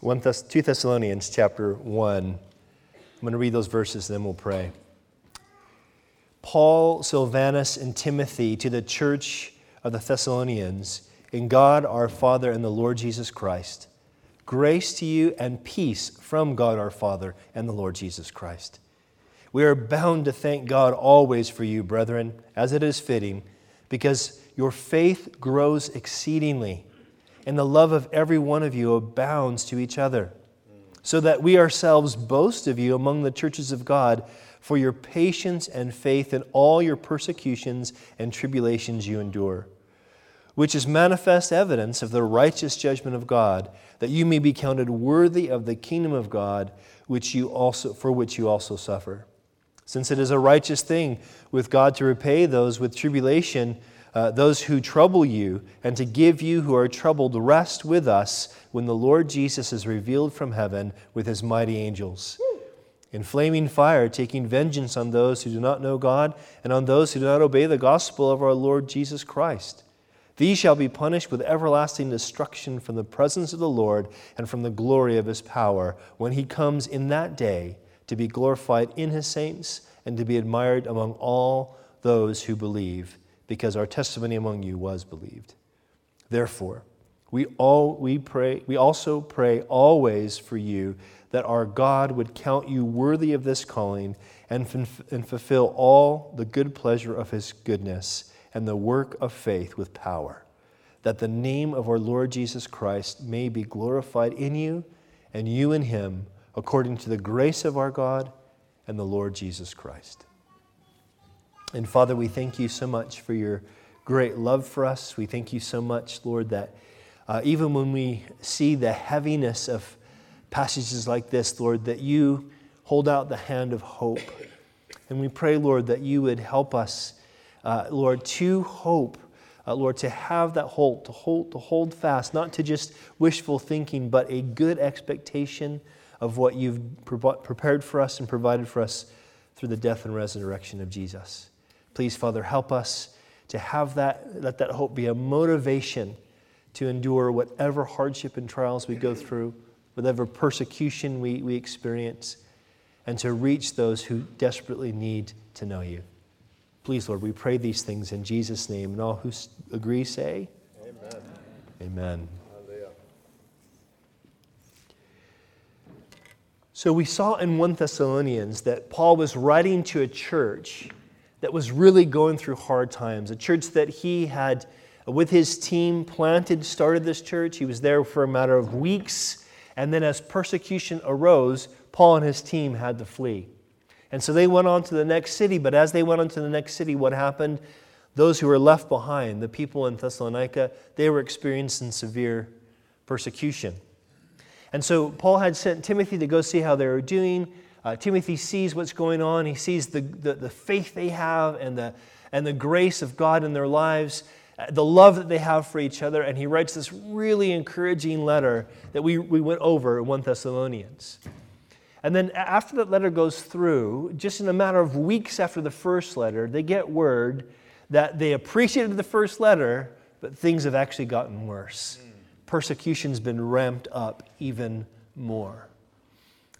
1 Thess- 2 Thessalonians chapter 1. I'm going to read those verses then we'll pray. Paul, Silvanus, and Timothy to the church of the Thessalonians, in God our Father and the Lord Jesus Christ. Grace to you and peace from God our Father and the Lord Jesus Christ. We are bound to thank God always for you, brethren, as it is fitting, because your faith grows exceedingly, and the love of every one of you abounds to each other, so that we ourselves boast of you among the churches of God for your patience and faith in all your persecutions and tribulations you endure, which is manifest evidence of the righteous judgment of God, that you may be counted worthy of the kingdom of God, which you also, for which you also suffer. Since it is a righteous thing with God to repay those with tribulation, uh, those who trouble you, and to give you who are troubled rest with us when the Lord Jesus is revealed from heaven with his mighty angels in flaming fire, taking vengeance on those who do not know God and on those who do not obey the gospel of our Lord Jesus Christ. These shall be punished with everlasting destruction from the presence of the Lord and from the glory of his power when he comes in that day to be glorified in his saints and to be admired among all those who believe, because our testimony among you was believed. Therefore, we all we pray we also pray always for you that our God would count you worthy of this calling and, and fulfill all the good pleasure of his goodness and the work of faith with power, that the name of our Lord Jesus Christ may be glorified in you and you in him, according to the grace of our God and the Lord Jesus Christ. And Father, we thank you so much for your great love for us. We thank you so much, Lord, that uh, even when we see the heaviness of passages like this, Lord, that you hold out the hand of hope. And we pray, Lord, that you would help us, uh, Lord, to hope. Uh, Lord, to have that hope, to hold, to hold fast, not to just wishful thinking, but a good expectation of what you've pre- prepared for us and provided for us through the death and resurrection of Jesus. Please, Father, help us to have that, let that hope be a motivation to endure whatever hardship and trials we go through whatever persecution we, we experience, and to reach those who desperately need to know you. Please, Lord, we pray these things in Jesus' name. And all who agree say, Amen. Amen. So we saw in 1 Thessalonians that Paul was writing to a church that was really going through hard times, a church that he had, with his team, planted, started this church. He was there for a matter of weeks and then, as persecution arose, Paul and his team had to flee. And so they went on to the next city, but as they went on to the next city, what happened? Those who were left behind, the people in Thessalonica, they were experiencing severe persecution. And so Paul had sent Timothy to go see how they were doing. Uh, Timothy sees what's going on, he sees the, the, the faith they have and the, and the grace of God in their lives the love that they have for each other, and he writes this really encouraging letter that we, we went over in 1 Thessalonians. And then after that letter goes through, just in a matter of weeks after the first letter, they get word that they appreciated the first letter, but things have actually gotten worse. Persecution's been ramped up even more.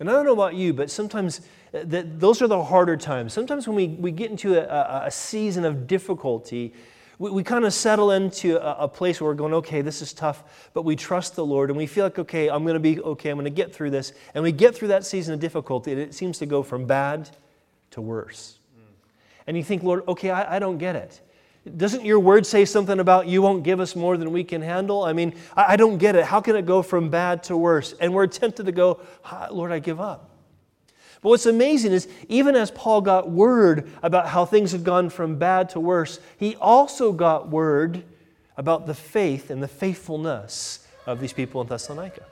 And I don't know about you, but sometimes uh, that those are the harder times. Sometimes when we, we get into a, a season of difficulty, we, we kind of settle into a, a, place where we're going, okay, this is tough, but we trust the Lord and we feel like, okay, I'm going to be okay, I'm going to get through this. And we get through that season of difficulty, and it seems to go from bad to worse. Mm. And you think, Lord, okay, I, I don't get it. Doesn't your word say something about you won't give us more than we can handle? I mean, I, I don't get it. How can it go from bad to worse? And we're tempted to go, Lord, I give up. But what's amazing is, even as Paul got word about how things had gone from bad to worse, he also got word about the faith and the faithfulness of these people in Thessalonica.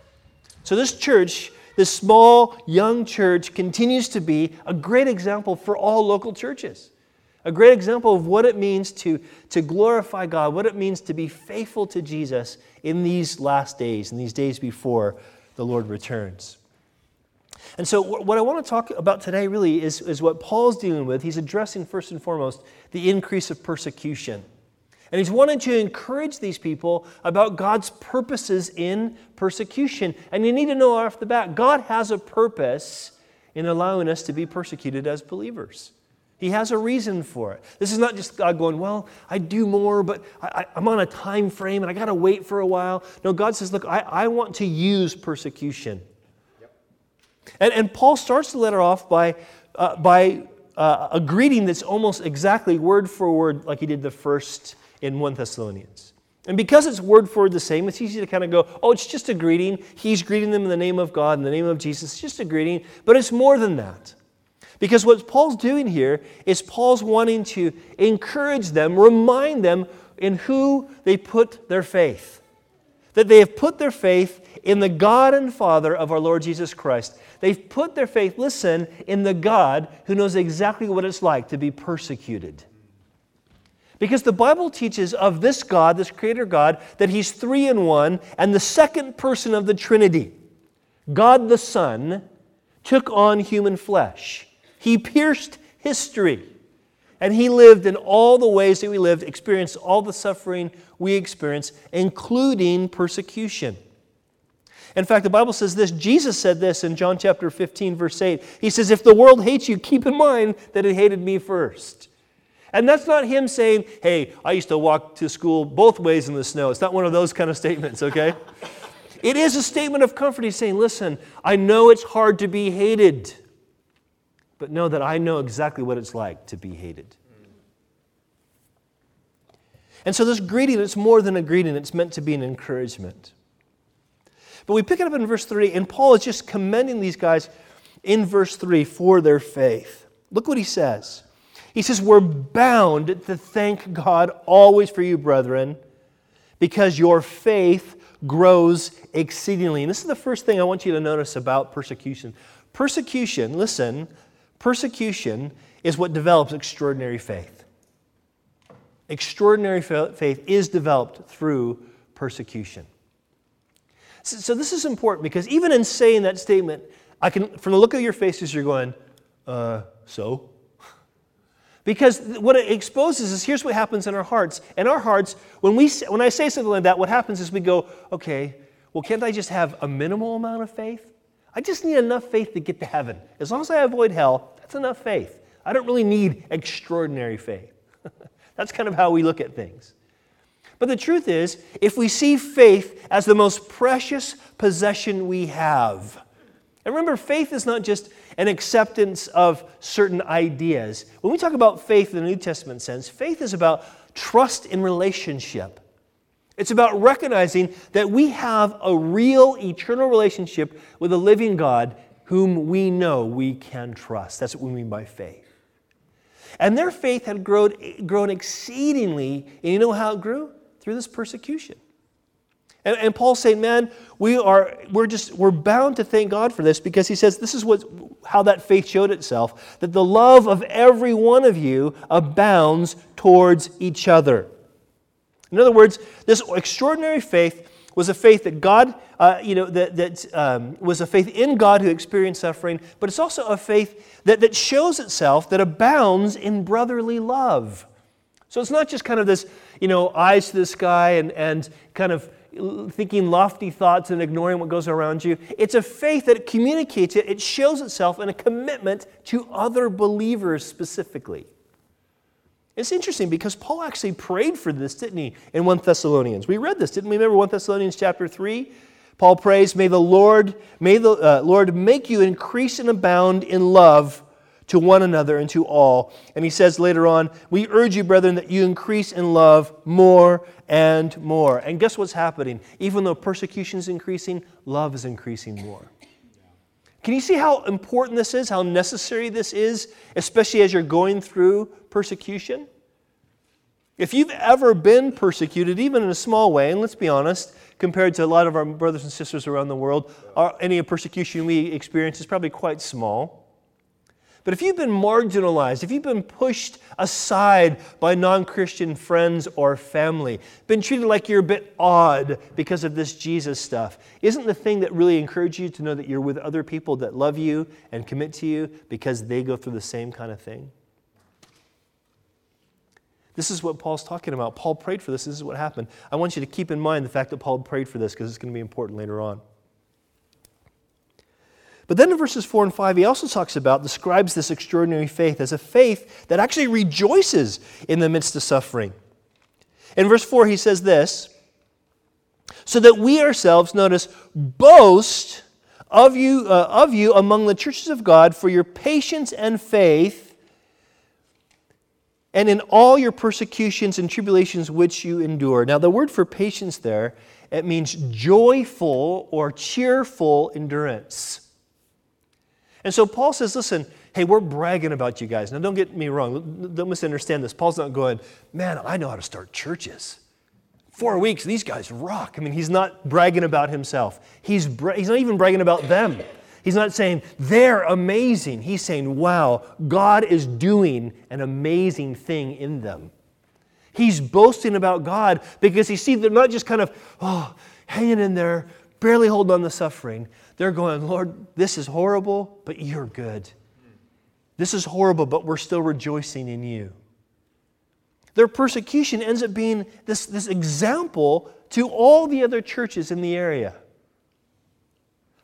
So, this church, this small, young church, continues to be a great example for all local churches. A great example of what it means to, to glorify God, what it means to be faithful to Jesus in these last days, in these days before the Lord returns. And so, what I want to talk about today really is, is what Paul's dealing with. He's addressing, first and foremost, the increase of persecution. And he's wanted to encourage these people about God's purposes in persecution. And you need to know off the bat God has a purpose in allowing us to be persecuted as believers. He has a reason for it. This is not just God going, Well, I do more, but I, am on a time frame and I got to wait for a while. No, God says, Look, I, I want to use persecution. Yep. And, and Paul starts the letter off by, uh, by uh, a greeting that's almost exactly word for word like he did the first in 1 Thessalonians. And because it's word for word the same, it's easy to kind of go, oh, it's just a greeting. He's greeting them in the name of God, in the name of Jesus. It's just a greeting. But it's more than that. Because what Paul's doing here is Paul's wanting to encourage them, remind them in who they put their faith. That they have put their faith in the God and Father of our Lord Jesus Christ. They've put their faith, listen, in the God who knows exactly what it's like to be persecuted. Because the Bible teaches of this God, this Creator God, that He's three in one, and the second person of the Trinity, God the Son, took on human flesh. He pierced history, and He lived in all the ways that we lived, experienced all the suffering we experience, including persecution. In fact, the Bible says this Jesus said this in John chapter 15, verse 8. He says, If the world hates you, keep in mind that it hated me first. And that's not him saying, hey, I used to walk to school both ways in the snow. It's not one of those kind of statements, okay? it is a statement of comfort. He's saying, listen, I know it's hard to be hated, but know that I know exactly what it's like to be hated. And so this greeting, it's more than a greeting, it's meant to be an encouragement. But we pick it up in verse 3, and Paul is just commending these guys in verse 3 for their faith. Look what he says. He says, We're bound to thank God always for you, brethren, because your faith grows exceedingly. And this is the first thing I want you to notice about persecution. Persecution, listen, persecution is what develops extraordinary faith. Extraordinary faith is developed through persecution. So, this is important because even in saying that statement, I can, from the look of your faces, you're going, uh, so? Because what it exposes is here's what happens in our hearts. In our hearts, when, we, when I say something like that, what happens is we go, okay, well, can't I just have a minimal amount of faith? I just need enough faith to get to heaven. As long as I avoid hell, that's enough faith. I don't really need extraordinary faith. that's kind of how we look at things. But the truth is, if we see faith as the most precious possession we have, and remember, faith is not just an acceptance of certain ideas. When we talk about faith in the New Testament sense, faith is about trust in relationship. It's about recognizing that we have a real eternal relationship with a living God whom we know we can trust. That's what we mean by faith. And their faith had grown, grown exceedingly, and you know how it grew? Through this persecution. And, and Paul's saying, man, we are, we're just, we're bound to thank God for this because he says this is what, how that faith showed itself, that the love of every one of you abounds towards each other. In other words, this extraordinary faith was a faith that God, uh, you know, that, that um, was a faith in God who experienced suffering, but it's also a faith that, that shows itself, that abounds in brotherly love. So it's not just kind of this, you know, eyes to the sky and, and kind of thinking lofty thoughts and ignoring what goes around you. It's a faith that communicates it, it shows itself in a commitment to other believers specifically. It's interesting because Paul actually prayed for this, didn't he, in 1 Thessalonians? We read this, didn't we? Remember 1 Thessalonians chapter 3? Paul prays, May the Lord, may the uh, Lord make you increase and abound in love to one another and to all. And he says later on, We urge you, brethren, that you increase in love more and more. And guess what's happening? Even though persecution is increasing, love is increasing more. Can you see how important this is, how necessary this is, especially as you're going through persecution? If you've ever been persecuted, even in a small way, and let's be honest, compared to a lot of our brothers and sisters around the world, any persecution we experience is probably quite small. But if you've been marginalized, if you've been pushed aside by non Christian friends or family, been treated like you're a bit odd because of this Jesus stuff, isn't the thing that really encourages you to know that you're with other people that love you and commit to you because they go through the same kind of thing? This is what Paul's talking about. Paul prayed for this. This is what happened. I want you to keep in mind the fact that Paul prayed for this because it's going to be important later on. But then in verses 4 and 5, he also talks about, describes this extraordinary faith as a faith that actually rejoices in the midst of suffering. In verse 4, he says this so that we ourselves, notice, boast of you, uh, of you among the churches of God for your patience and faith, and in all your persecutions and tribulations which you endure. Now, the word for patience there, it means joyful or cheerful endurance. And so Paul says, listen, hey, we're bragging about you guys. Now, don't get me wrong. Don't misunderstand this. Paul's not going, man, I know how to start churches. Four weeks, these guys rock. I mean, he's not bragging about himself. He's, bra- he's not even bragging about them. He's not saying they're amazing. He's saying, wow, God is doing an amazing thing in them. He's boasting about God because he sees they're not just kind of, oh, hanging in there, barely holding on to suffering. They're going, Lord, this is horrible, but you're good. This is horrible, but we're still rejoicing in you. Their persecution ends up being this, this example to all the other churches in the area.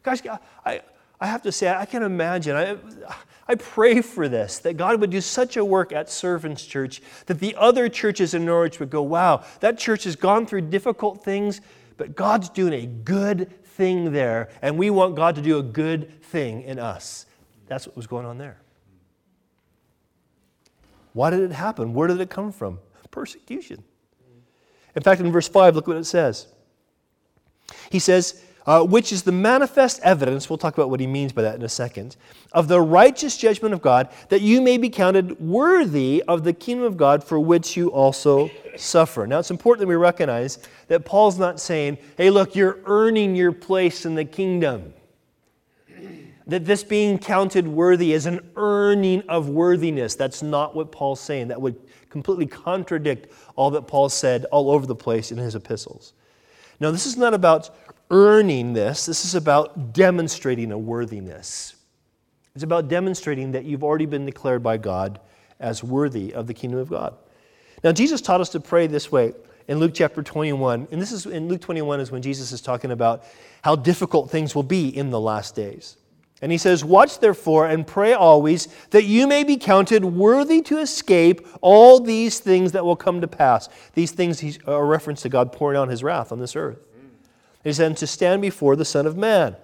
Guys, I, I have to say, I can imagine. I, I pray for this, that God would do such a work at Servants Church that the other churches in Norwich would go, wow, that church has gone through difficult things, but God's doing a good thing there, and we want God to do a good thing in us. That's what was going on there. Why did it happen? Where did it come from? Persecution. In fact, in verse 5, look what it says. He says, uh, which is the manifest evidence, we'll talk about what he means by that in a second, of the righteous judgment of God, that you may be counted worthy of the kingdom of God for which you also suffer. Now, it's important that we recognize that Paul's not saying, hey, look, you're earning your place in the kingdom that this being counted worthy is an earning of worthiness. That's not what Paul's saying. That would completely contradict all that Paul said all over the place in his epistles. Now, this is not about earning this, this is about demonstrating a worthiness. It's about demonstrating that you've already been declared by God as worthy of the kingdom of God. Now, Jesus taught us to pray this way in Luke chapter 21. And this is in Luke 21 is when Jesus is talking about how difficult things will be in the last days. And he says, Watch therefore and pray always that you may be counted worthy to escape all these things that will come to pass. These things are a reference to God pouring out his wrath on this earth. He said, To stand before the Son of Man.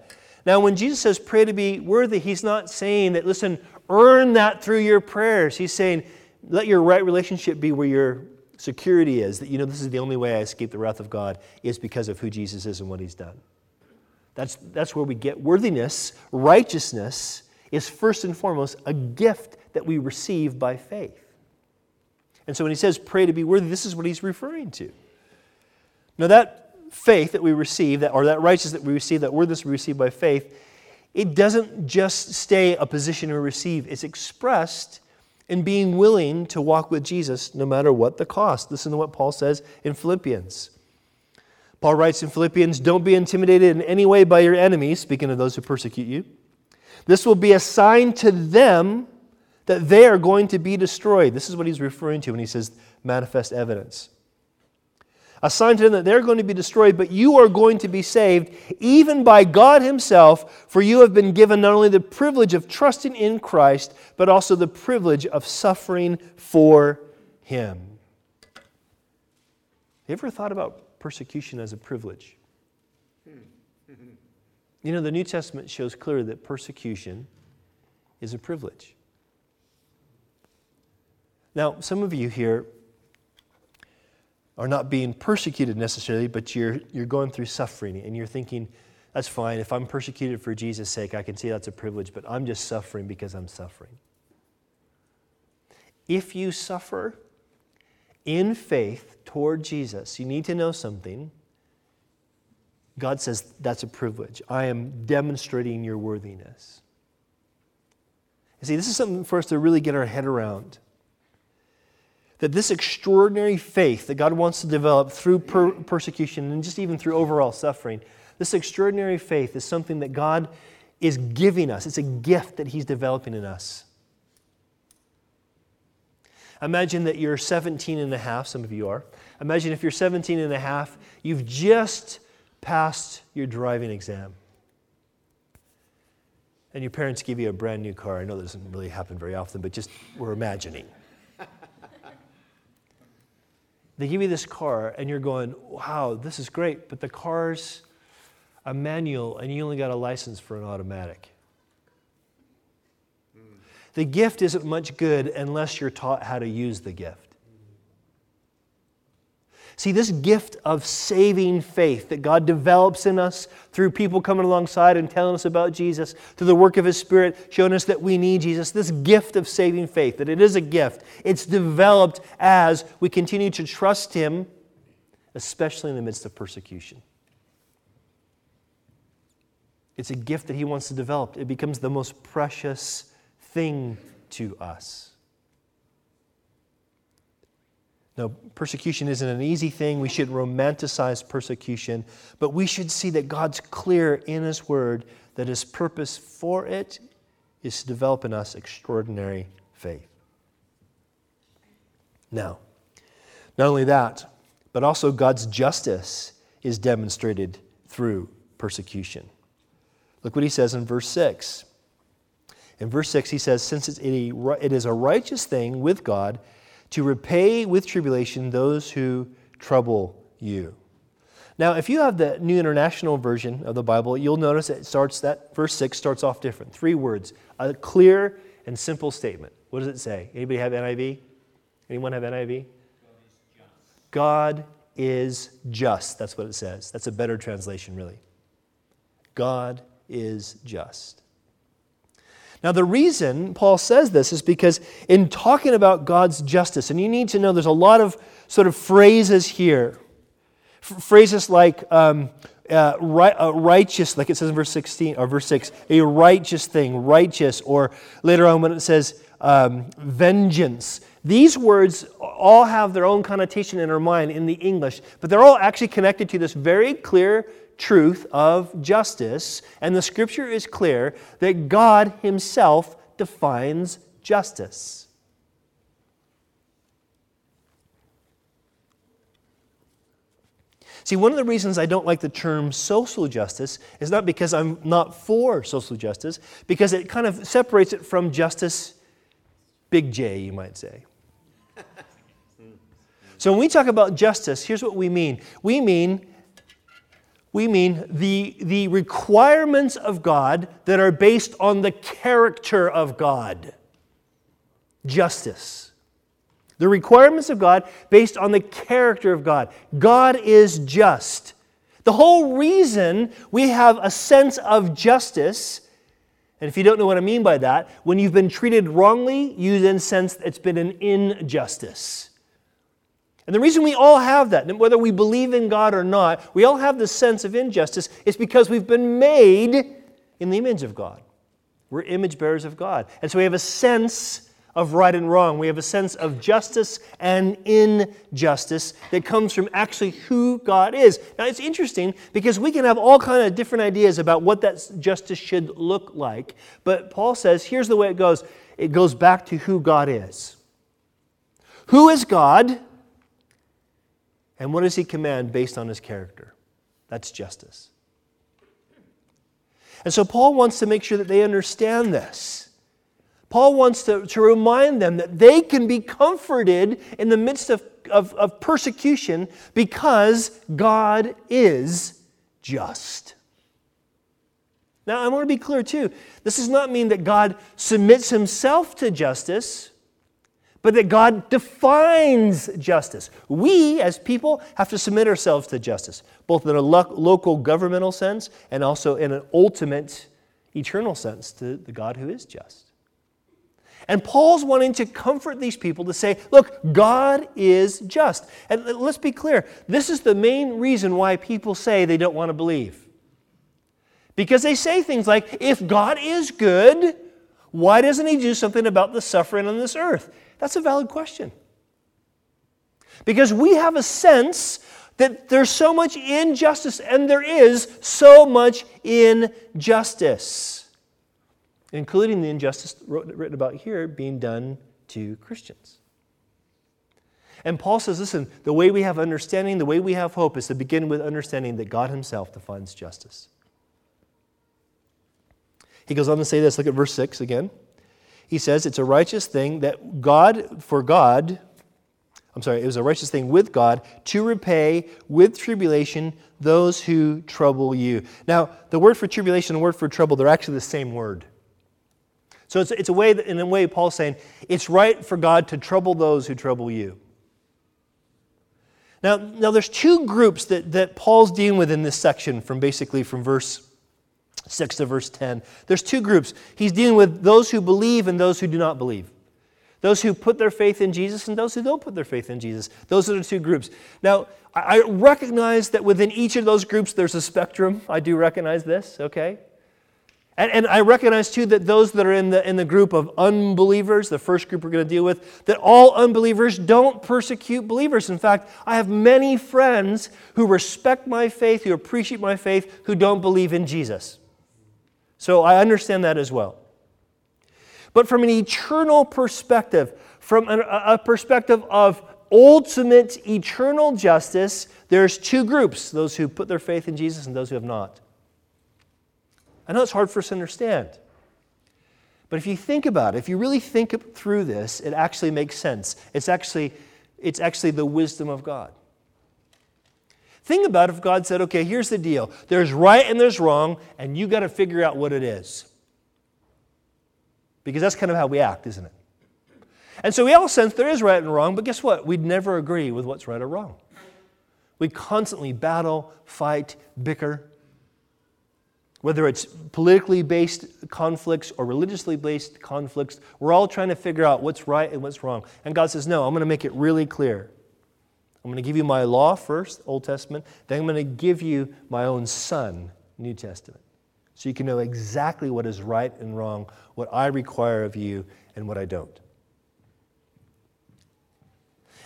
Now, when Jesus says pray to be worthy, he's not saying that, listen, earn that through your prayers. He's saying, let your right relationship be where your security is, that you know this is the only way I escape the wrath of God is because of who Jesus is and what he's done. That's, that's where we get worthiness. Righteousness is first and foremost a gift that we receive by faith. And so when he says pray to be worthy, this is what he's referring to. Now, that faith that we receive, that, or that righteousness that we receive, that worthiness we receive by faith, it doesn't just stay a position we receive, it's expressed in being willing to walk with Jesus no matter what the cost. Listen to what Paul says in Philippians. Paul writes in Philippians, Don't be intimidated in any way by your enemies, speaking of those who persecute you. This will be a sign to them that they are going to be destroyed. This is what he's referring to when he says manifest evidence. A sign to them that they're going to be destroyed, but you are going to be saved, even by God Himself, for you have been given not only the privilege of trusting in Christ, but also the privilege of suffering for Him. You ever thought about persecution as a privilege. You know, the New Testament shows clearly that persecution is a privilege. Now, some of you here are not being persecuted necessarily, but you're, you're going through suffering and you're thinking, that's fine. If I'm persecuted for Jesus' sake, I can see that's a privilege, but I'm just suffering because I'm suffering. If you suffer in faith toward Jesus, you need to know something. God says that's a privilege. I am demonstrating your worthiness. You see, this is something for us to really get our head around. That this extraordinary faith that God wants to develop through per- persecution and just even through overall suffering, this extraordinary faith is something that God is giving us. It's a gift that He's developing in us. Imagine that you're 17 and a half, some of you are. Imagine if you're 17 and a half, you've just passed your driving exam. And your parents give you a brand new car. I know that doesn't really happen very often, but just we're imagining. They give you this car, and you're going, wow, this is great, but the car's a manual, and you only got a license for an automatic. The gift isn't much good unless you're taught how to use the gift. See, this gift of saving faith that God develops in us through people coming alongside and telling us about Jesus, through the work of His Spirit showing us that we need Jesus, this gift of saving faith, that it is a gift, it's developed as we continue to trust Him, especially in the midst of persecution. It's a gift that He wants to develop. It becomes the most precious thing to us. No, persecution isn't an easy thing. We should romanticize persecution, but we should see that God's clear in His Word that His purpose for it is to develop in us extraordinary faith. Now, not only that, but also God's justice is demonstrated through persecution. Look what he says in verse 6. In verse 6, he says, Since it is a righteous thing with God to repay with tribulation those who trouble you. Now, if you have the New International Version of the Bible, you'll notice it starts that verse 6 starts off different. Three words, a clear and simple statement. What does it say? Anybody have NIV? Anyone have NIV? God is just. That's what it says. That's a better translation, really. God is just. Now, the reason Paul says this is because in talking about God's justice, and you need to know there's a lot of sort of phrases here. F- phrases like um, uh, uh, righteous, like it says in verse 16 or verse 6, a righteous thing, righteous, or later on when it says um, vengeance. These words all have their own connotation in our mind in the English, but they're all actually connected to this very clear truth of justice, and the scripture is clear that God Himself defines justice. See, one of the reasons I don't like the term social justice is not because I'm not for social justice, because it kind of separates it from justice, big J, you might say. So when we talk about justice, here's what we mean we mean we mean the, the requirements of God that are based on the character of God. Justice. The requirements of God based on the character of God. God is just. The whole reason we have a sense of justice, and if you don't know what I mean by that, when you've been treated wrongly, you then sense it's been an injustice. And the reason we all have that, whether we believe in God or not, we all have this sense of injustice, is because we've been made in the image of God. We're image bearers of God. And so we have a sense of right and wrong. We have a sense of justice and injustice that comes from actually who God is. Now it's interesting because we can have all kind of different ideas about what that justice should look like. But Paul says, here's the way it goes. It goes back to who God is. Who is God? And what does he command based on his character? That's justice. And so Paul wants to make sure that they understand this. Paul wants to, to remind them that they can be comforted in the midst of, of, of persecution because God is just. Now, I want to be clear too. This does not mean that God submits himself to justice but that God defines justice. We, as people, have to submit ourselves to justice, both in a lo- local governmental sense and also in an ultimate eternal sense to the God who is just. And Paul's wanting to comfort these people to say, look, God is just. And let's be clear this is the main reason why people say they don't want to believe. Because they say things like, if God is good, why doesn't he do something about the suffering on this earth? That's a valid question. Because we have a sense that there's so much injustice, and there is so much injustice, including the injustice written about here being done to Christians. And Paul says, listen, the way we have understanding, the way we have hope is to begin with understanding that God Himself defines justice. He goes on to say this. Look at verse 6 again. He says, It's a righteous thing that God, for God, I'm sorry, it was a righteous thing with God to repay with tribulation those who trouble you. Now, the word for tribulation and the word for trouble, they're actually the same word. So it's, it's a way that, in a way, Paul's saying it's right for God to trouble those who trouble you. Now, now there's two groups that, that Paul's dealing with in this section from basically from verse 6 to verse 10. There's two groups. He's dealing with those who believe and those who do not believe. Those who put their faith in Jesus and those who don't put their faith in Jesus. Those are the two groups. Now, I recognize that within each of those groups there's a spectrum. I do recognize this, okay? And, and I recognize too that those that are in the, in the group of unbelievers, the first group we're going to deal with, that all unbelievers don't persecute believers. In fact, I have many friends who respect my faith, who appreciate my faith, who don't believe in Jesus. So I understand that as well. But from an eternal perspective, from a perspective of ultimate eternal justice, there's two groups those who put their faith in Jesus and those who have not. I know it's hard for us to understand. But if you think about it, if you really think through this, it actually makes sense. It's actually, it's actually the wisdom of God. Think about if God said, okay, here's the deal there's right and there's wrong, and you got to figure out what it is. Because that's kind of how we act, isn't it? And so we all sense there is right and wrong, but guess what? We'd never agree with what's right or wrong. We constantly battle, fight, bicker whether it's politically based conflicts or religiously based conflicts, we're all trying to figure out what's right and what's wrong. And God says, No, I'm going to make it really clear. I'm going to give you my law first, Old Testament, then I'm going to give you my own Son, New Testament, so you can know exactly what is right and wrong, what I require of you, and what I don't.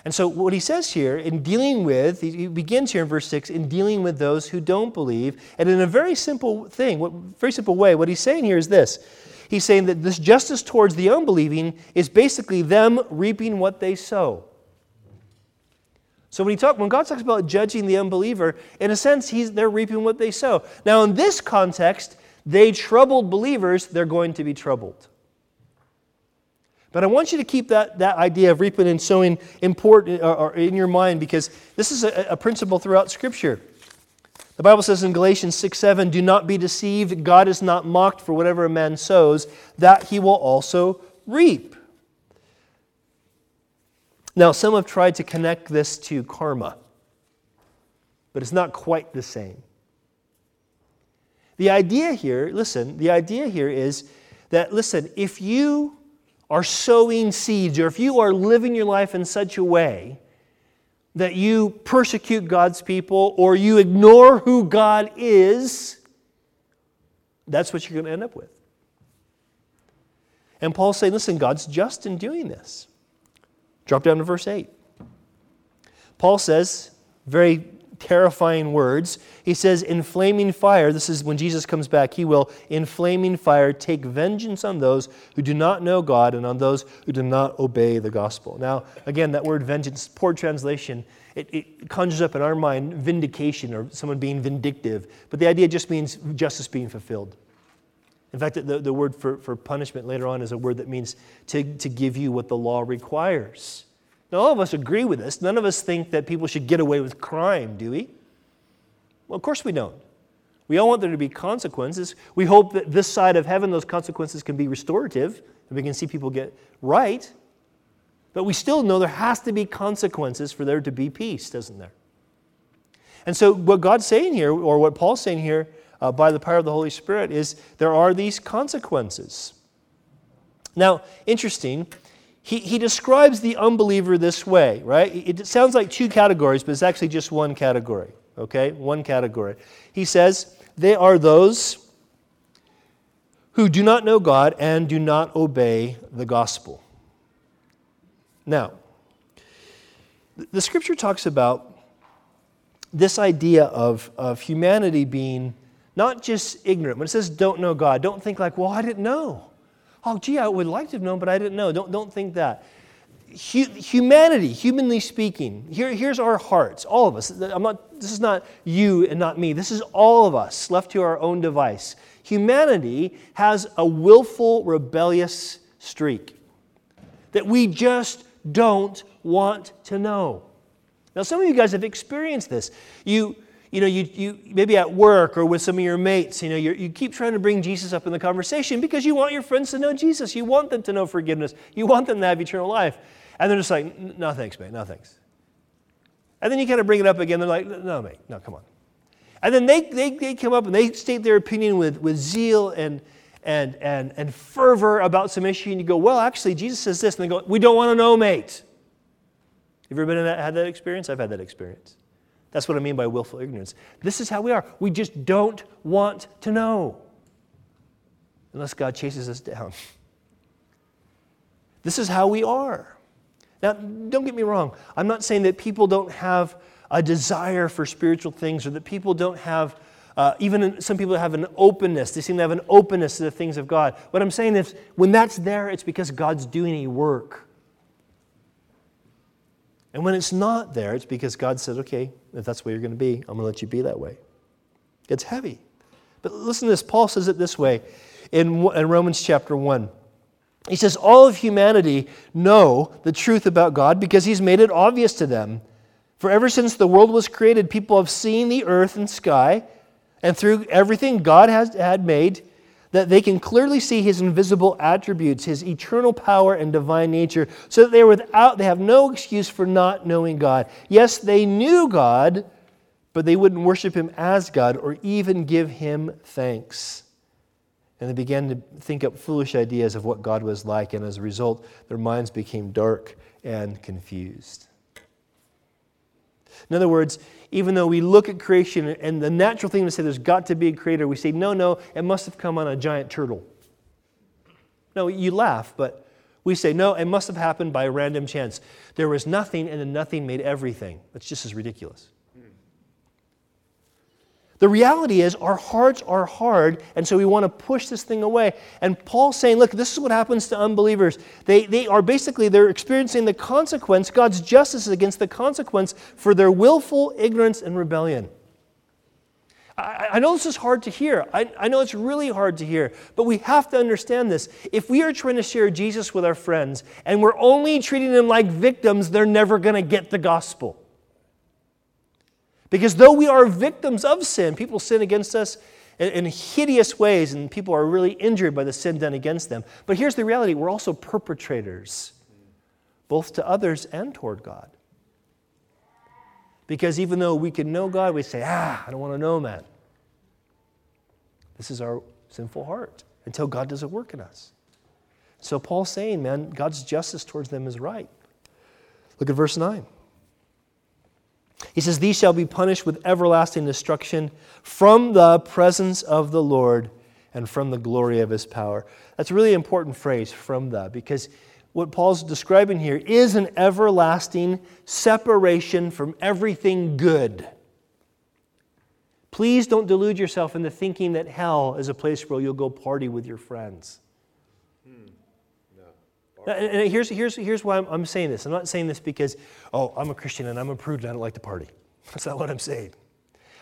And so, what he says here in dealing with, he begins here in verse 6, in dealing with those who don't believe, and in a very simple thing, very simple way, what he's saying here is this. He's saying that this justice towards the unbelieving is basically them reaping what they sow. So when, he talk, when God talks about judging the unbeliever, in a sense, he's, they're reaping what they sow. Now, in this context, they troubled believers, they're going to be troubled. But I want you to keep that, that idea of reaping and sowing important or, uh, or uh, in your mind because this is a, a principle throughout Scripture. The Bible says in Galatians 6 7, Do not be deceived. God is not mocked for whatever a man sows, that he will also reap. Now, some have tried to connect this to karma, but it's not quite the same. The idea here, listen, the idea here is that, listen, if you are sowing seeds, or if you are living your life in such a way that you persecute God's people or you ignore who God is, that's what you're going to end up with. And Paul's saying, listen, God's just in doing this. Drop down to verse 8. Paul says, very terrifying words. He says, In flaming fire, this is when Jesus comes back, he will, in flaming fire, take vengeance on those who do not know God and on those who do not obey the gospel. Now, again, that word vengeance, poor translation, it, it conjures up in our mind vindication or someone being vindictive, but the idea just means justice being fulfilled. In fact, the, the word for, for punishment later on is a word that means to, to give you what the law requires. Now, all of us agree with this. None of us think that people should get away with crime, do we? Well, of course we don't. We all want there to be consequences. We hope that this side of heaven, those consequences can be restorative and we can see people get right. But we still know there has to be consequences for there to be peace, doesn't there? And so, what God's saying here, or what Paul's saying here uh, by the power of the Holy Spirit, is there are these consequences. Now, interesting, he, he describes the unbeliever this way, right? It sounds like two categories, but it's actually just one category, okay? One category. He says, they are those who do not know God and do not obey the gospel. Now, the scripture talks about this idea of, of humanity being not just ignorant. When it says don't know God, don't think like, well, I didn't know. Oh, gee, I would like to have known, but I didn't know. Don't, don't think that. hu- humanity, humanly speaking, here, here's our hearts, all of us. I'm not, this is not you and not me. This is all of us left to our own device. Humanity has a willful, rebellious streak that we just don't want to know. Now, some of you guys have experienced this. You, you know, you, you maybe at work or with some of your mates, you know, you keep trying to bring Jesus up in the conversation because you want your friends to know Jesus. You want them to know forgiveness. You want them to have eternal life. And they're just like, no thanks, mate, no thanks. And then you kind of bring it up again. They're like, no, mate, no, come on. And then they, they, they come up and they state their opinion with, with zeal and, and, and, and fervor about some issue. And you go, well, actually, Jesus says this. And they go, we don't want to know, mate. Have you ever been in that, had that experience? I've had that experience. That's what I mean by willful ignorance. This is how we are. We just don't want to know unless God chases us down. This is how we are. Now, don't get me wrong. I'm not saying that people don't have a desire for spiritual things or that people don't have, uh, even some people have an openness. They seem to have an openness to the things of God. What I'm saying is, when that's there, it's because God's doing a work. And when it's not there, it's because God said, okay, if that's where you're going to be, I'm going to let you be that way. It's heavy. But listen to this. Paul says it this way in, in Romans chapter 1. He says, All of humanity know the truth about God because he's made it obvious to them. For ever since the world was created, people have seen the earth and sky, and through everything God has had made, that they can clearly see his invisible attributes, his eternal power and divine nature, so that they are without they have no excuse for not knowing God. Yes, they knew God, but they wouldn't worship him as God or even give him thanks. And they began to think up foolish ideas of what God was like, and as a result, their minds became dark and confused. In other words, even though we look at creation and the natural thing to say there's got to be a creator, we say, no, no, it must have come on a giant turtle. No, you laugh, but we say, no, it must have happened by random chance. There was nothing, and then nothing made everything. That's just as ridiculous. The reality is, our hearts are hard, and so we want to push this thing away. And Paul's saying, look, this is what happens to unbelievers. They, they are basically, they're experiencing the consequence, God's justice against the consequence for their willful ignorance and rebellion. I, I know this is hard to hear. I, I know it's really hard to hear, but we have to understand this. If we are trying to share Jesus with our friends and we're only treating them like victims, they're never going to get the gospel. Because though we are victims of sin, people sin against us in, hideous ways, and people are really injured by the sin done against them. But here's the reality we're also perpetrators, both to others and toward God. Because even though we can know God, we say, ah, I don't want to know man. This is our sinful heart until God does a work in us. So Paul's saying, man, God's justice towards them is right. Look at verse 9. He says, These shall be punished with everlasting destruction from the presence of the Lord and from the glory of his power. That's a really important phrase, from the, because what Paul's describing here is an everlasting separation from everything good. Please don't delude yourself into thinking that hell is a place where you'll go party with your friends. And here's, here's, here's why I'm, I'm saying this. I'm not saying this because, oh, I'm a Christian and I'm a prude and I don't like to party. That's not what I'm saying.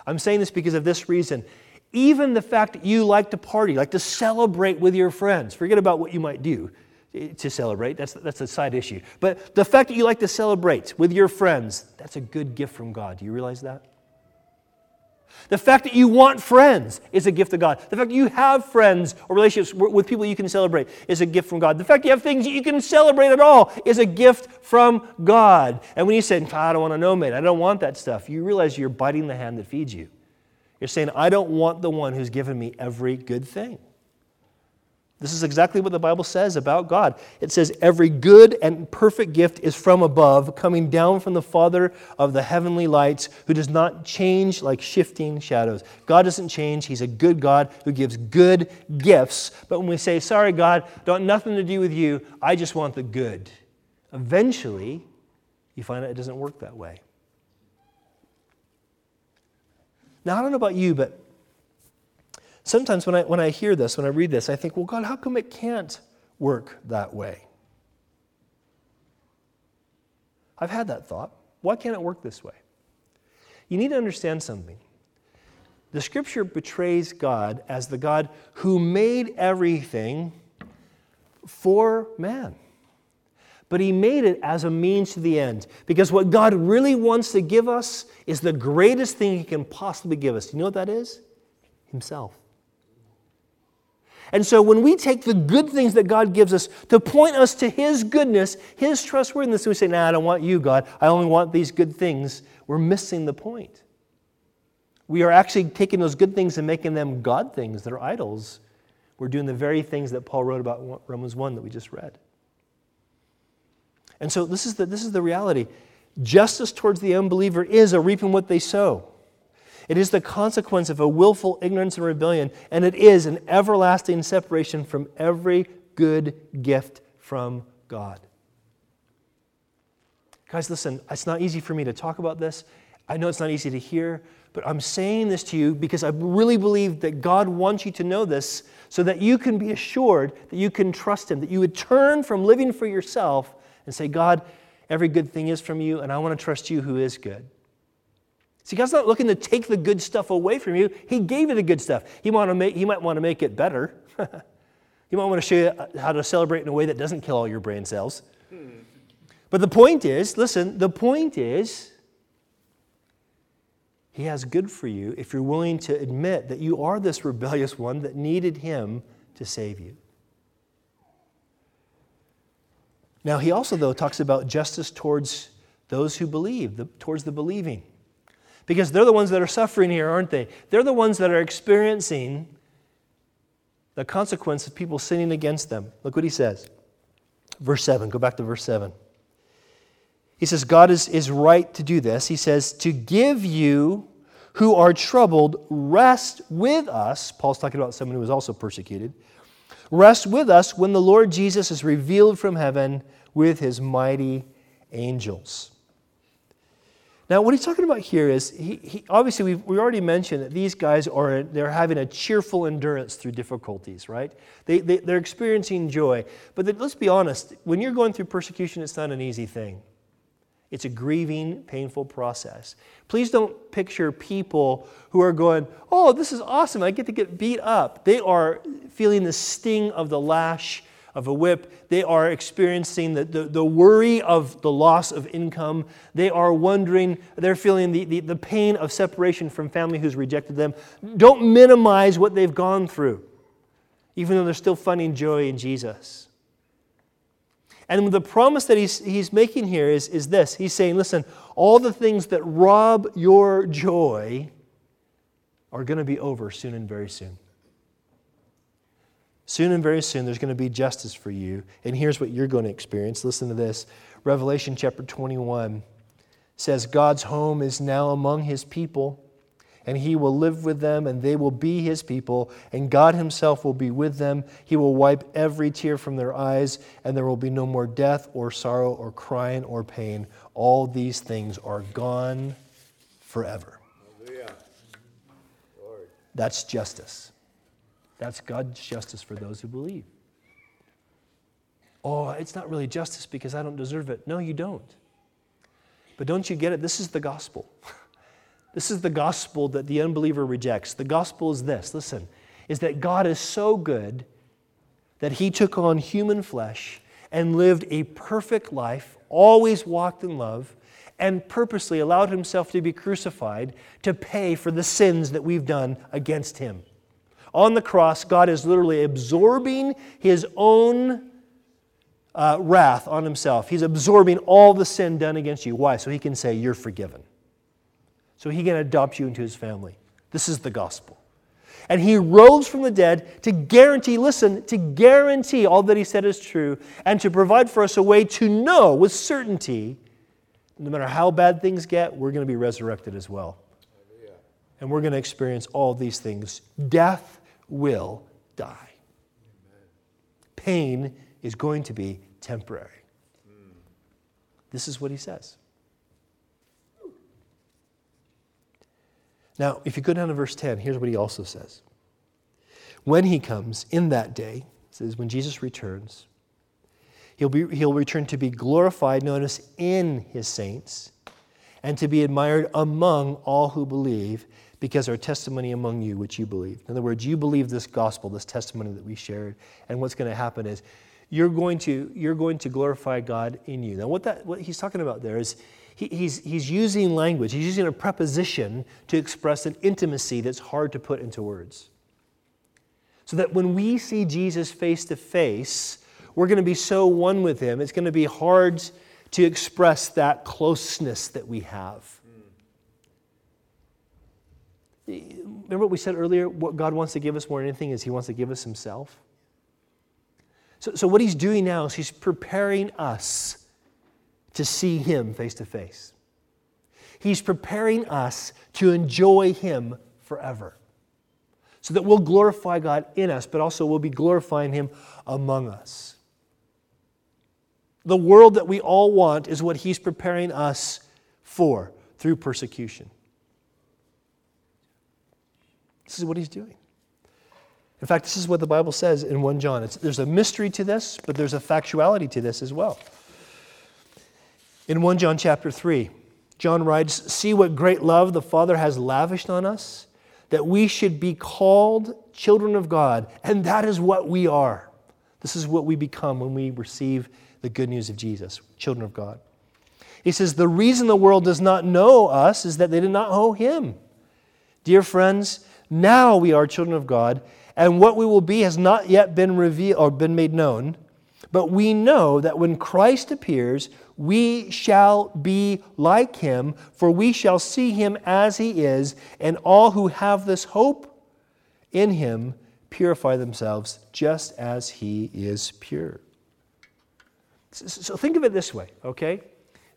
I'm saying this because of this reason. Even the fact that you like to party, like to celebrate with your friends, forget about what you might do to celebrate, that's, that's a side issue. But the fact that you like to celebrate with your friends, that's a good gift from God. Do you realize that? The fact that you want friends is a gift of God. The fact that you have friends or relationships with people you can celebrate is a gift from God. The fact you have things you can celebrate at all is a gift from God. And when you say, I don't want to know, mate, I don't want that stuff, you realize you're biting the hand that feeds you. You're saying, I don't want the one who's given me every good thing. This is exactly what the Bible says about God. It says, Every good and perfect gift is from above, coming down from the Father of the heavenly lights, who does not change like shifting shadows. God doesn't change. He's a good God who gives good gifts. But when we say, Sorry, God, don't nothing to do with you, I just want the good, eventually, you find out it doesn't work that way. Now, I don't know about you, but Sometimes when I, when I hear this, when I read this, I think, well, God, how come it can't work that way? I've had that thought. Why can't it work this way? You need to understand something. The scripture betrays God as the God who made everything for man. But he made it as a means to the end. Because what God really wants to give us is the greatest thing he can possibly give us. You know what that is? Himself. And so when we take the good things that God gives us to point us to His goodness, His trustworthiness, and we say, Nah, I don't want you, God. I only want these good things. We're missing the point. We are actually taking those good things and making them God things that are idols. We're doing the very things that Paul wrote about Romans 1 that we just read. And so this is the, this is the reality. Justice towards the unbeliever is a reaping what they sow. It is the consequence of a willful ignorance and rebellion, and it is an everlasting separation from every good gift from God. Guys, listen, it's not easy for me to talk about this. I know it's not easy to hear, but I'm saying this to you because I really believe that God wants you to know this so that you can be assured that you can trust Him, that you would turn from living for yourself and say, God, every good thing is from you, and I want to trust you who is good. See, God's not looking to take the good stuff away from you. He gave you the good stuff. He, want to make, he might want to make it better. he might want to show you uh, how to celebrate in a way that doesn't kill all your brain cells. Hmm. But the point is listen, the point is, He has good for you if you're willing to admit that you are this rebellious one that needed Him to save you. Now, He also, though, talks about justice towards those who believe, the, towards the believing because they're the ones that are suffering here, aren't they? They're the ones that are experiencing the consequence of people sinning against them. Look what he says. Verse 7, go back to verse 7. He says, God is, is right to do this. He says, to give you who are troubled rest with us. Paul's talking about someone who was also persecuted. Rest with us when the Lord Jesus is revealed from heaven with his mighty angels. Now, what he's talking about here is, he, he, obviously, we've, we already mentioned that these guys are they're having a cheerful endurance through difficulties, right? They, they, they're experiencing joy. But the, let's be honest, when you're going through persecution, it's not an easy thing. It's a grieving, painful process. Please don't picture people who are going, oh, this is awesome, I get to get beat up. They are feeling the sting of the lash of a whip. They are experiencing the, the, the, worry of the loss of income. They are wondering, they're feeling the, the, the pain of separation from family who's rejected them. Don't minimize what they've gone through, even though they're still finding joy in Jesus. And the promise that he's, he's making here is, is this He's saying, listen, all the things that rob your joy are going to be over soon and very soon. Soon and very soon, there's going to be justice for you. And here's what you're going to experience. Listen to this Revelation chapter 21 says, God's home is now among his people, and he will live with them, and they will be his people, and God himself will be with them. He will wipe every tear from their eyes, and there will be no more death, or sorrow, or crying, or pain. All these things are gone forever. That's justice. That's God's justice for those who believe. Oh, it's not really justice because I don't deserve it. No, you don't. But don't you get it? This is the gospel. This is the gospel that the unbeliever rejects. The gospel is this listen, is that God is so good that he took on human flesh and lived a perfect life, always walked in love, and purposely allowed himself to be crucified to pay for the sins that we've done against him. On the cross, God is literally absorbing his own uh, wrath on himself. He's absorbing all the sin done against you. Why? So he can say, You're forgiven. So he can adopt you into his family. This is the gospel. And he rose from the dead to guarantee, listen, to guarantee all that he said is true and to provide for us a way to know with certainty, no matter how bad things get, we're going to be resurrected as well. And we're going to experience all these things. Death will die. Pain is going to be temporary. This is what he says. Now, if you go down to verse 10, here's what he also says. When he comes in that day, says when Jesus returns, He'll, be, he'll return to be glorified, notice, in his saints, and to be admired among all who believe, because our testimony among you, which you believe. In other words, you believe this gospel, this testimony that we shared, and what's going to happen is you're going to, you're going to glorify God in you. Now, what, that, what he's talking about there is he, he's, he's using language, he's using a preposition to express an intimacy that's hard to put into words. So that when we see Jesus face to face, we're going to be so one with him, it's going to be hard to express that closeness that we have. Remember what we said earlier? What God wants to give us more than anything is He wants to give us Himself. So, so what He's doing now is He's preparing us to see Him face to face. He's preparing us to enjoy Him forever so that we'll glorify God in us, but also we'll be glorifying Him among us. The world that we all want is what He's preparing us for through persecution. This is what He's doing. In fact, this is what the Bible says in 1 John. It's, there's a mystery to this, but there's a factuality to this as well. In 1 John chapter 3, John writes, See what great love the Father has lavished on us, that we should be called children of God. And that is what we are. This is what we become when we receive the good news of Jesus, children of God. He says, The reason the world does not know us is that they did not know him. Dear friends, now we are children of God, and what we will be has not yet been revealed or been made known. But we know that when Christ appears, we shall be like him, for we shall see him as he is, and all who have this hope in him purify themselves just as he is pure. So think of it this way, okay?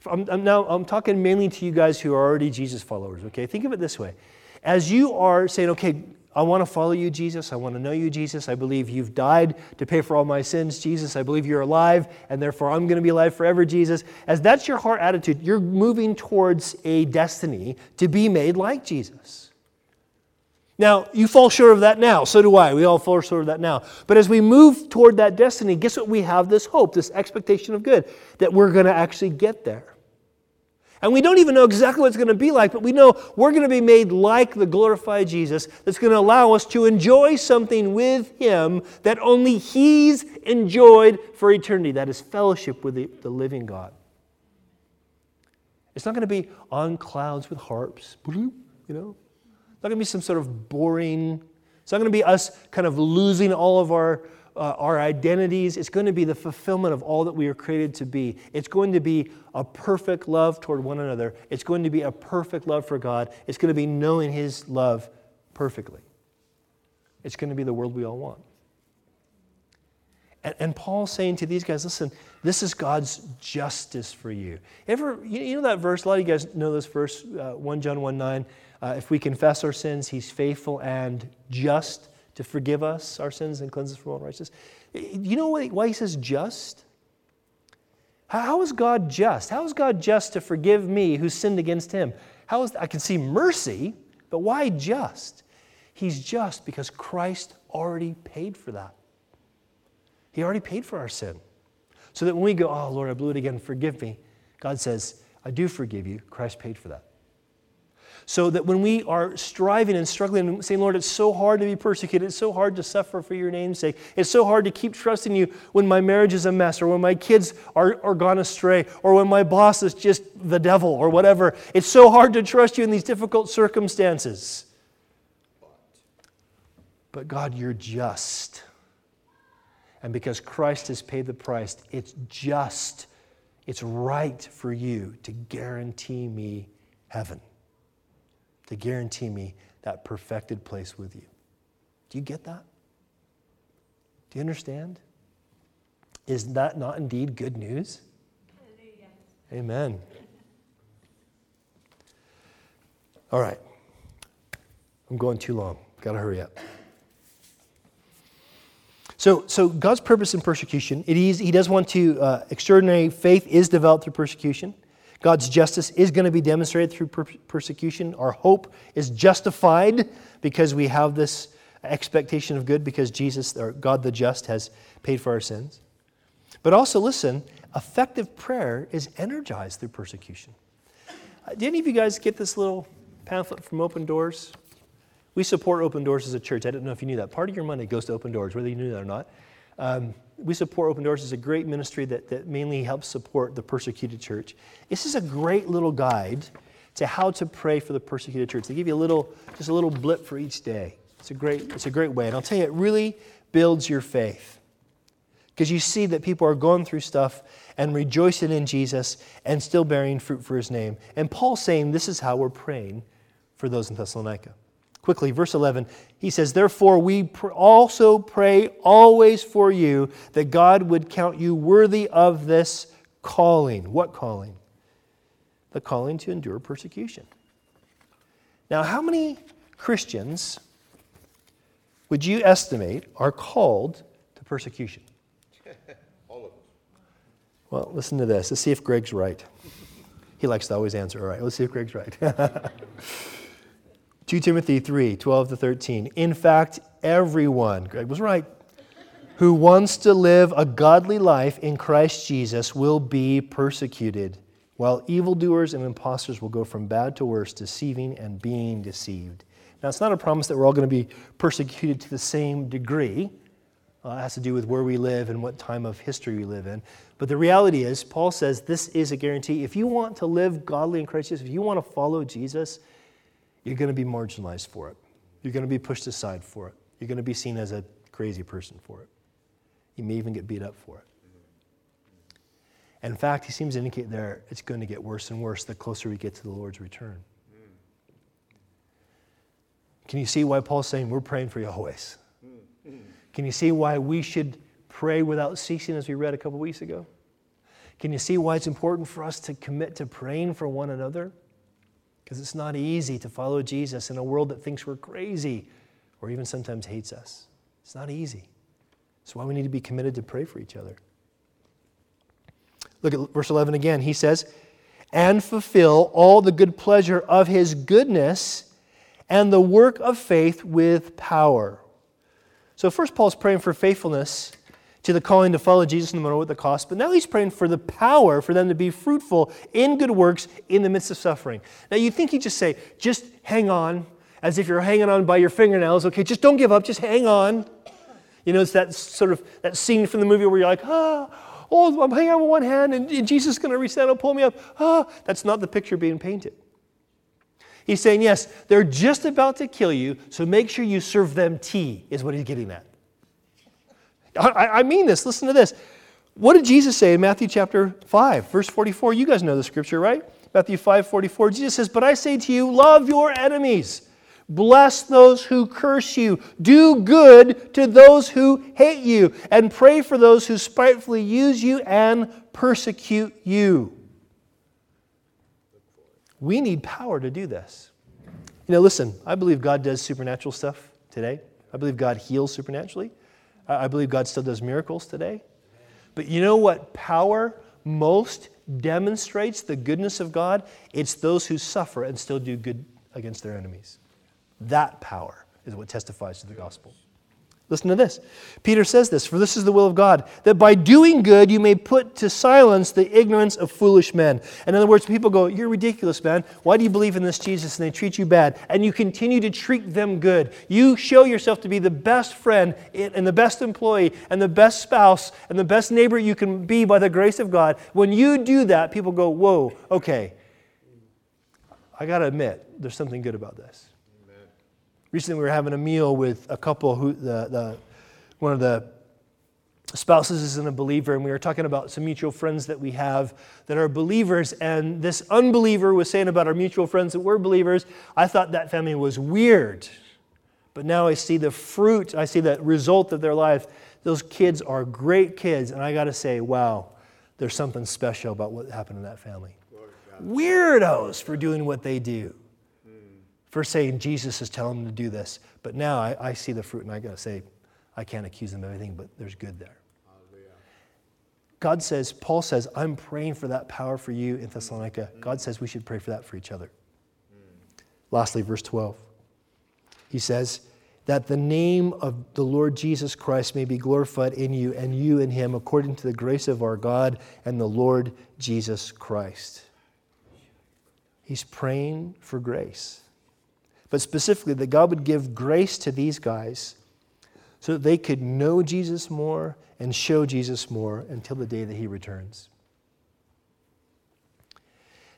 I'm, I'm, now I'm talking mainly to you guys who are already Jesus followers, okay? Think of it this way. As you are saying, okay, I want to follow you, Jesus. I want to know you, Jesus. I believe you've died to pay for all my sins, Jesus. I believe you're alive, and therefore I'm going to be alive forever, Jesus. As that's your heart attitude, you're moving towards a destiny to be made like Jesus. Now, you fall short of that now. So do I. We all fall short of that now. But as we move toward that destiny, guess what? We have this hope, this expectation of good, that we're going to actually get there. And we don't even know exactly what it's going to be like, but we know we're going to be made like the glorified Jesus that's going to allow us to enjoy something with Him that only He's enjoyed for eternity. That is fellowship with the, the living God. It's not going to be on clouds with harps, you know? It's not going to be some sort of boring, it's not going to be us kind of losing all of our, uh, our identities. It's going to be the fulfillment of all that we are created to be. It's going to be a perfect love toward one another. It's going to be a perfect love for God. It's going to be knowing His love perfectly. It's going to be the world we all want. And, and Paul's saying to these guys, listen, this is God's justice for you. Ever, you know that verse? A lot of you guys know this verse, uh, 1 John 1 9. Uh, if we confess our sins, he's faithful and just to forgive us our sins and cleanse us from all righteousness. You know why he says just? How is God just? How is God just to forgive me who sinned against him? How is I can see mercy, but why just? He's just because Christ already paid for that. He already paid for our sin. So that when we go, oh Lord, I blew it again, forgive me, God says, I do forgive you. Christ paid for that. So that when we are striving and struggling and saying, Lord, it's so hard to be persecuted, it's so hard to suffer for your name's sake, it's so hard to keep trusting you when my marriage is a mess, or when my kids are, are gone astray, or when my boss is just the devil, or whatever. It's so hard to trust you in these difficult circumstances. But God, you're just. And because Christ has paid the price, it's just, it's right for you to guarantee me heaven to guarantee me that perfected place with you. Do you get that? Do you understand? Is that not indeed good news? Hallelujah. Amen. All right. I'm going too long. Got to hurry up. So, so God's purpose in persecution, it is, He does want to, uh, extraordinary faith is developed through persecution. God's justice is going to be demonstrated through per- persecution. Our hope is justified because we have this expectation of good because Jesus, or God the just, has paid for our sins. But also, listen, effective prayer is energized through persecution. Uh, did any of you guys get this little pamphlet from Open Doors? We support Open Doors as a church. I don't know if you knew that. Part of your money goes to Open Doors, whether you knew that or not. Um, we support Open Doors as a great ministry that, that mainly helps support the persecuted church. This is a great little guide to how to pray for the persecuted church. They give you a little, just a little blip for each day. It's a great, it's a great way. And I'll tell you, it really builds your faith. Because you see that people are going through stuff and rejoicing in Jesus and still bearing fruit for his name. And Paul's saying this is how we're praying for those in Thessalonica. Quickly, verse 11, he says, Therefore, we pr- also pray always for you that God would count you worthy of this calling. What calling? The calling to endure persecution. Now, how many Christians would you estimate are called to persecution? All of us. Well, listen to this. Let's see if Greg's right. He likes to always answer. All right, let's see if Greg's right. 2 Timothy 3 12 to 13. In fact, everyone, Greg was right, who wants to live a godly life in Christ Jesus will be persecuted, while evildoers and impostors will go from bad to worse, deceiving and being deceived. Now, it's not a promise that we're all going to be persecuted to the same degree. Uh, it has to do with where we live and what time of history we live in. But the reality is, Paul says this is a guarantee. If you want to live godly in Christ Jesus, if you want to follow Jesus, you're going to be marginalized for it. You're going to be pushed aside for it. You're going to be seen as a crazy person for it. You may even get beat up for it. in fact, he seems to indicate there it's going to get worse and worse the closer we get to the Lord's return. Can you see why Paul's saying we're praying for you always? Can you see why we should pray without ceasing, as we read a couple weeks ago? Can you see why it's important for us to commit to praying for one another? Because it's not easy to follow Jesus in a world that thinks we're crazy or even sometimes hates us. It's not easy. That's why we need to be committed to pray for each other. Look at verse 11 again. He says, And fulfill all the good pleasure of his goodness and the work of faith with power. So, first, Paul's praying for faithfulness to the calling to follow Jesus no matter what the cost. But now he's praying for the power for them to be fruitful in good works in the midst of suffering. Now you think he'd just say, just hang on, as if you're hanging on by your fingernails. Okay, just don't give up, just hang on. You know, it's that sort of that scene from the movie where you're like, ah, oh, I'm hanging on with one hand and Jesus is going to reach down and pull me up. Ah, that's not the picture being painted. He's saying, yes, they're just about to kill you, so make sure you serve them tea, is what he's getting at. I, I mean this. Listen to this. What did Jesus say in Matthew chapter 5, verse 44? You guys know the scripture, right? Matthew 5 44. Jesus says, But I say to you, love your enemies. Bless those who curse you. Do good to those who hate you. And pray for those who spitefully use you and persecute you. We need power to do this. You know, listen, I believe God does supernatural stuff today. I believe God heals supernaturally. I believe God still does miracles today. But you know what power most demonstrates the goodness of God? It's those who suffer and still do good against their enemies. That power is what testifies to the gospel. Listen to this. Peter says this For this is the will of God, that by doing good you may put to silence the ignorance of foolish men. In other words, people go, You're ridiculous, man. Why do you believe in this Jesus? And they treat you bad. And you continue to treat them good. You show yourself to be the best friend and the best employee and the best spouse and the best neighbor you can be by the grace of God. When you do that, people go, Whoa, okay. I got to admit, there's something good about this. Recently, we were having a meal with a couple who, the, the, one of the spouses isn't a believer, and we were talking about some mutual friends that we have that are believers. And this unbeliever was saying about our mutual friends that were believers, I thought that family was weird. But now I see the fruit, I see the result of their life. Those kids are great kids, and I got to say, wow, there's something special about what happened in that family. Weirdos for doing what they do for saying Jesus is telling them to do this. But now I, I see the fruit and I got to say, I can't accuse them of anything, but there's good there. God says, Paul says, I'm praying for that power for you in Thessalonica. Mm-hmm. God says we should pray for that for each other. Mm. Lastly, verse 12. He says, that the name of the Lord Jesus Christ may be glorified in you and you in him, according to the grace of our God and the Lord Jesus Christ. He's praying for grace. But specifically, that God would give grace to these guys so that they could know Jesus more and show Jesus more until the day that he returns.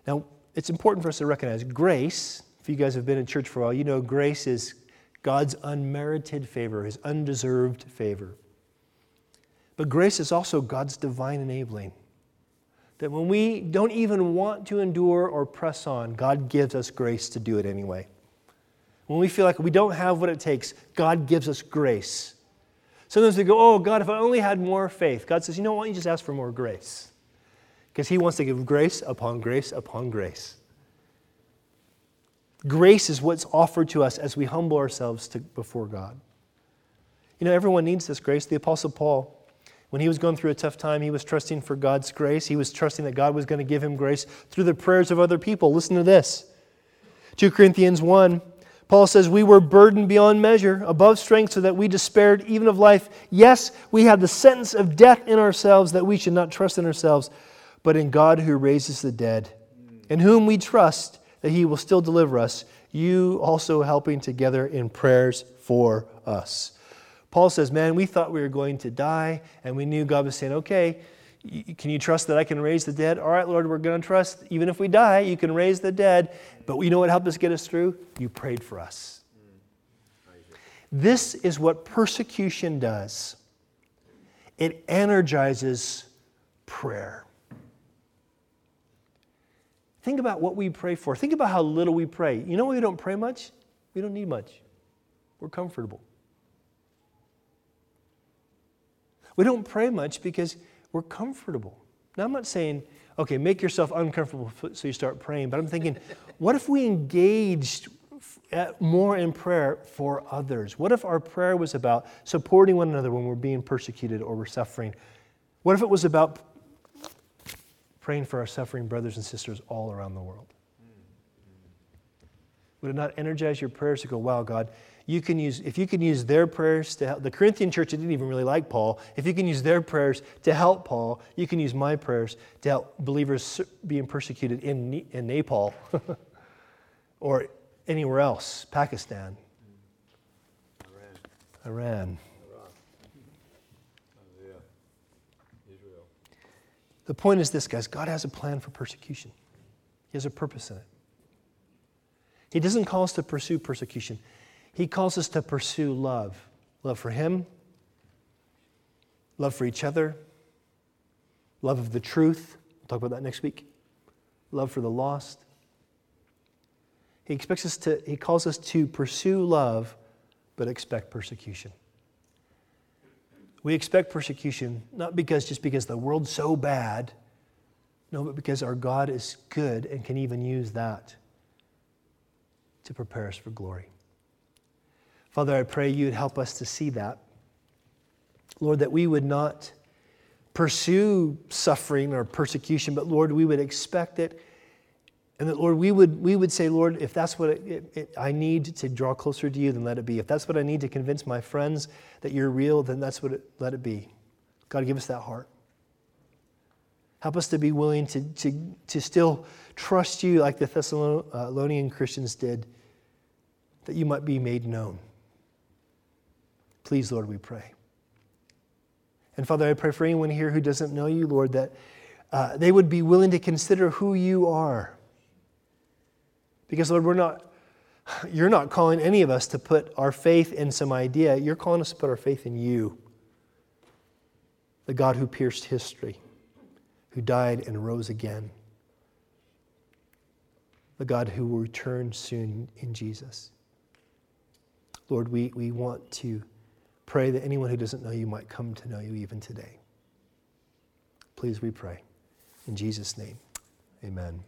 Now, it's important for us to recognize grace. If you guys have been in church for a while, you know grace is God's unmerited favor, his undeserved favor. But grace is also God's divine enabling. That when we don't even want to endure or press on, God gives us grace to do it anyway. When we feel like we don't have what it takes, God gives us grace. Sometimes we go, Oh, God, if I only had more faith. God says, You know what? You just ask for more grace. Because He wants to give grace upon grace upon grace. Grace is what's offered to us as we humble ourselves to, before God. You know, everyone needs this grace. The Apostle Paul, when he was going through a tough time, he was trusting for God's grace. He was trusting that God was going to give him grace through the prayers of other people. Listen to this 2 Corinthians 1. Paul says, We were burdened beyond measure, above strength, so that we despaired even of life. Yes, we had the sentence of death in ourselves, that we should not trust in ourselves, but in God who raises the dead, in whom we trust that he will still deliver us, you also helping together in prayers for us. Paul says, Man, we thought we were going to die, and we knew God was saying, Okay, can you trust that I can raise the dead? All right, Lord, we're going to trust. Even if we die, you can raise the dead. But you know what helped us get us through? You prayed for us. This is what persecution does it energizes prayer. Think about what we pray for. Think about how little we pray. You know we don't pray much? We don't need much. We're comfortable. We don't pray much because we're comfortable. Now, I'm not saying, okay, make yourself uncomfortable so you start praying, but I'm thinking, what if we engaged more in prayer for others? What if our prayer was about supporting one another when we're being persecuted or we're suffering? What if it was about praying for our suffering brothers and sisters all around the world? Hmm. Would it not energize your prayers to go, wow, God, you can use, if you can use their prayers to help, the Corinthian church didn't even really like Paul. If you can use their prayers to help Paul, you can use my prayers to help believers being persecuted in, in Nepal or anywhere else, Pakistan, Iran. Iran. The point is this, guys God has a plan for persecution, He has a purpose in it. He doesn't call us to pursue persecution, He calls us to pursue love love for Him, love for each other, love of the truth. We'll talk about that next week. Love for the lost. He expects us to, he calls us to pursue love, but expect persecution. We expect persecution not because just because the world's so bad, no, but because our God is good and can even use that to prepare us for glory. Father, I pray you'd help us to see that. Lord, that we would not pursue suffering or persecution, but Lord, we would expect it and that, Lord, we would, we would say, Lord, if that's what it, it, it, I need to draw closer to you, then let it be. If that's what I need to convince my friends that you're real, then that's what let it be. God, give us that heart. Help us to be willing to, to, to still trust you like the uh, Thessalonian Christians did, that you might be made known. Please, Lord, we pray. And Father, I pray for anyone here who doesn't know you, Lord, that uh, they would be willing to consider who you are because, Lord, we're not, you're not calling any of us to put our faith in some idea. You're calling us to put our faith in you, the God who pierced history, who died and rose again, the God who will return soon in Jesus. Lord, we, we want to pray that anyone who doesn't know you might come to know you even today. Please, we pray. In Jesus' name, amen.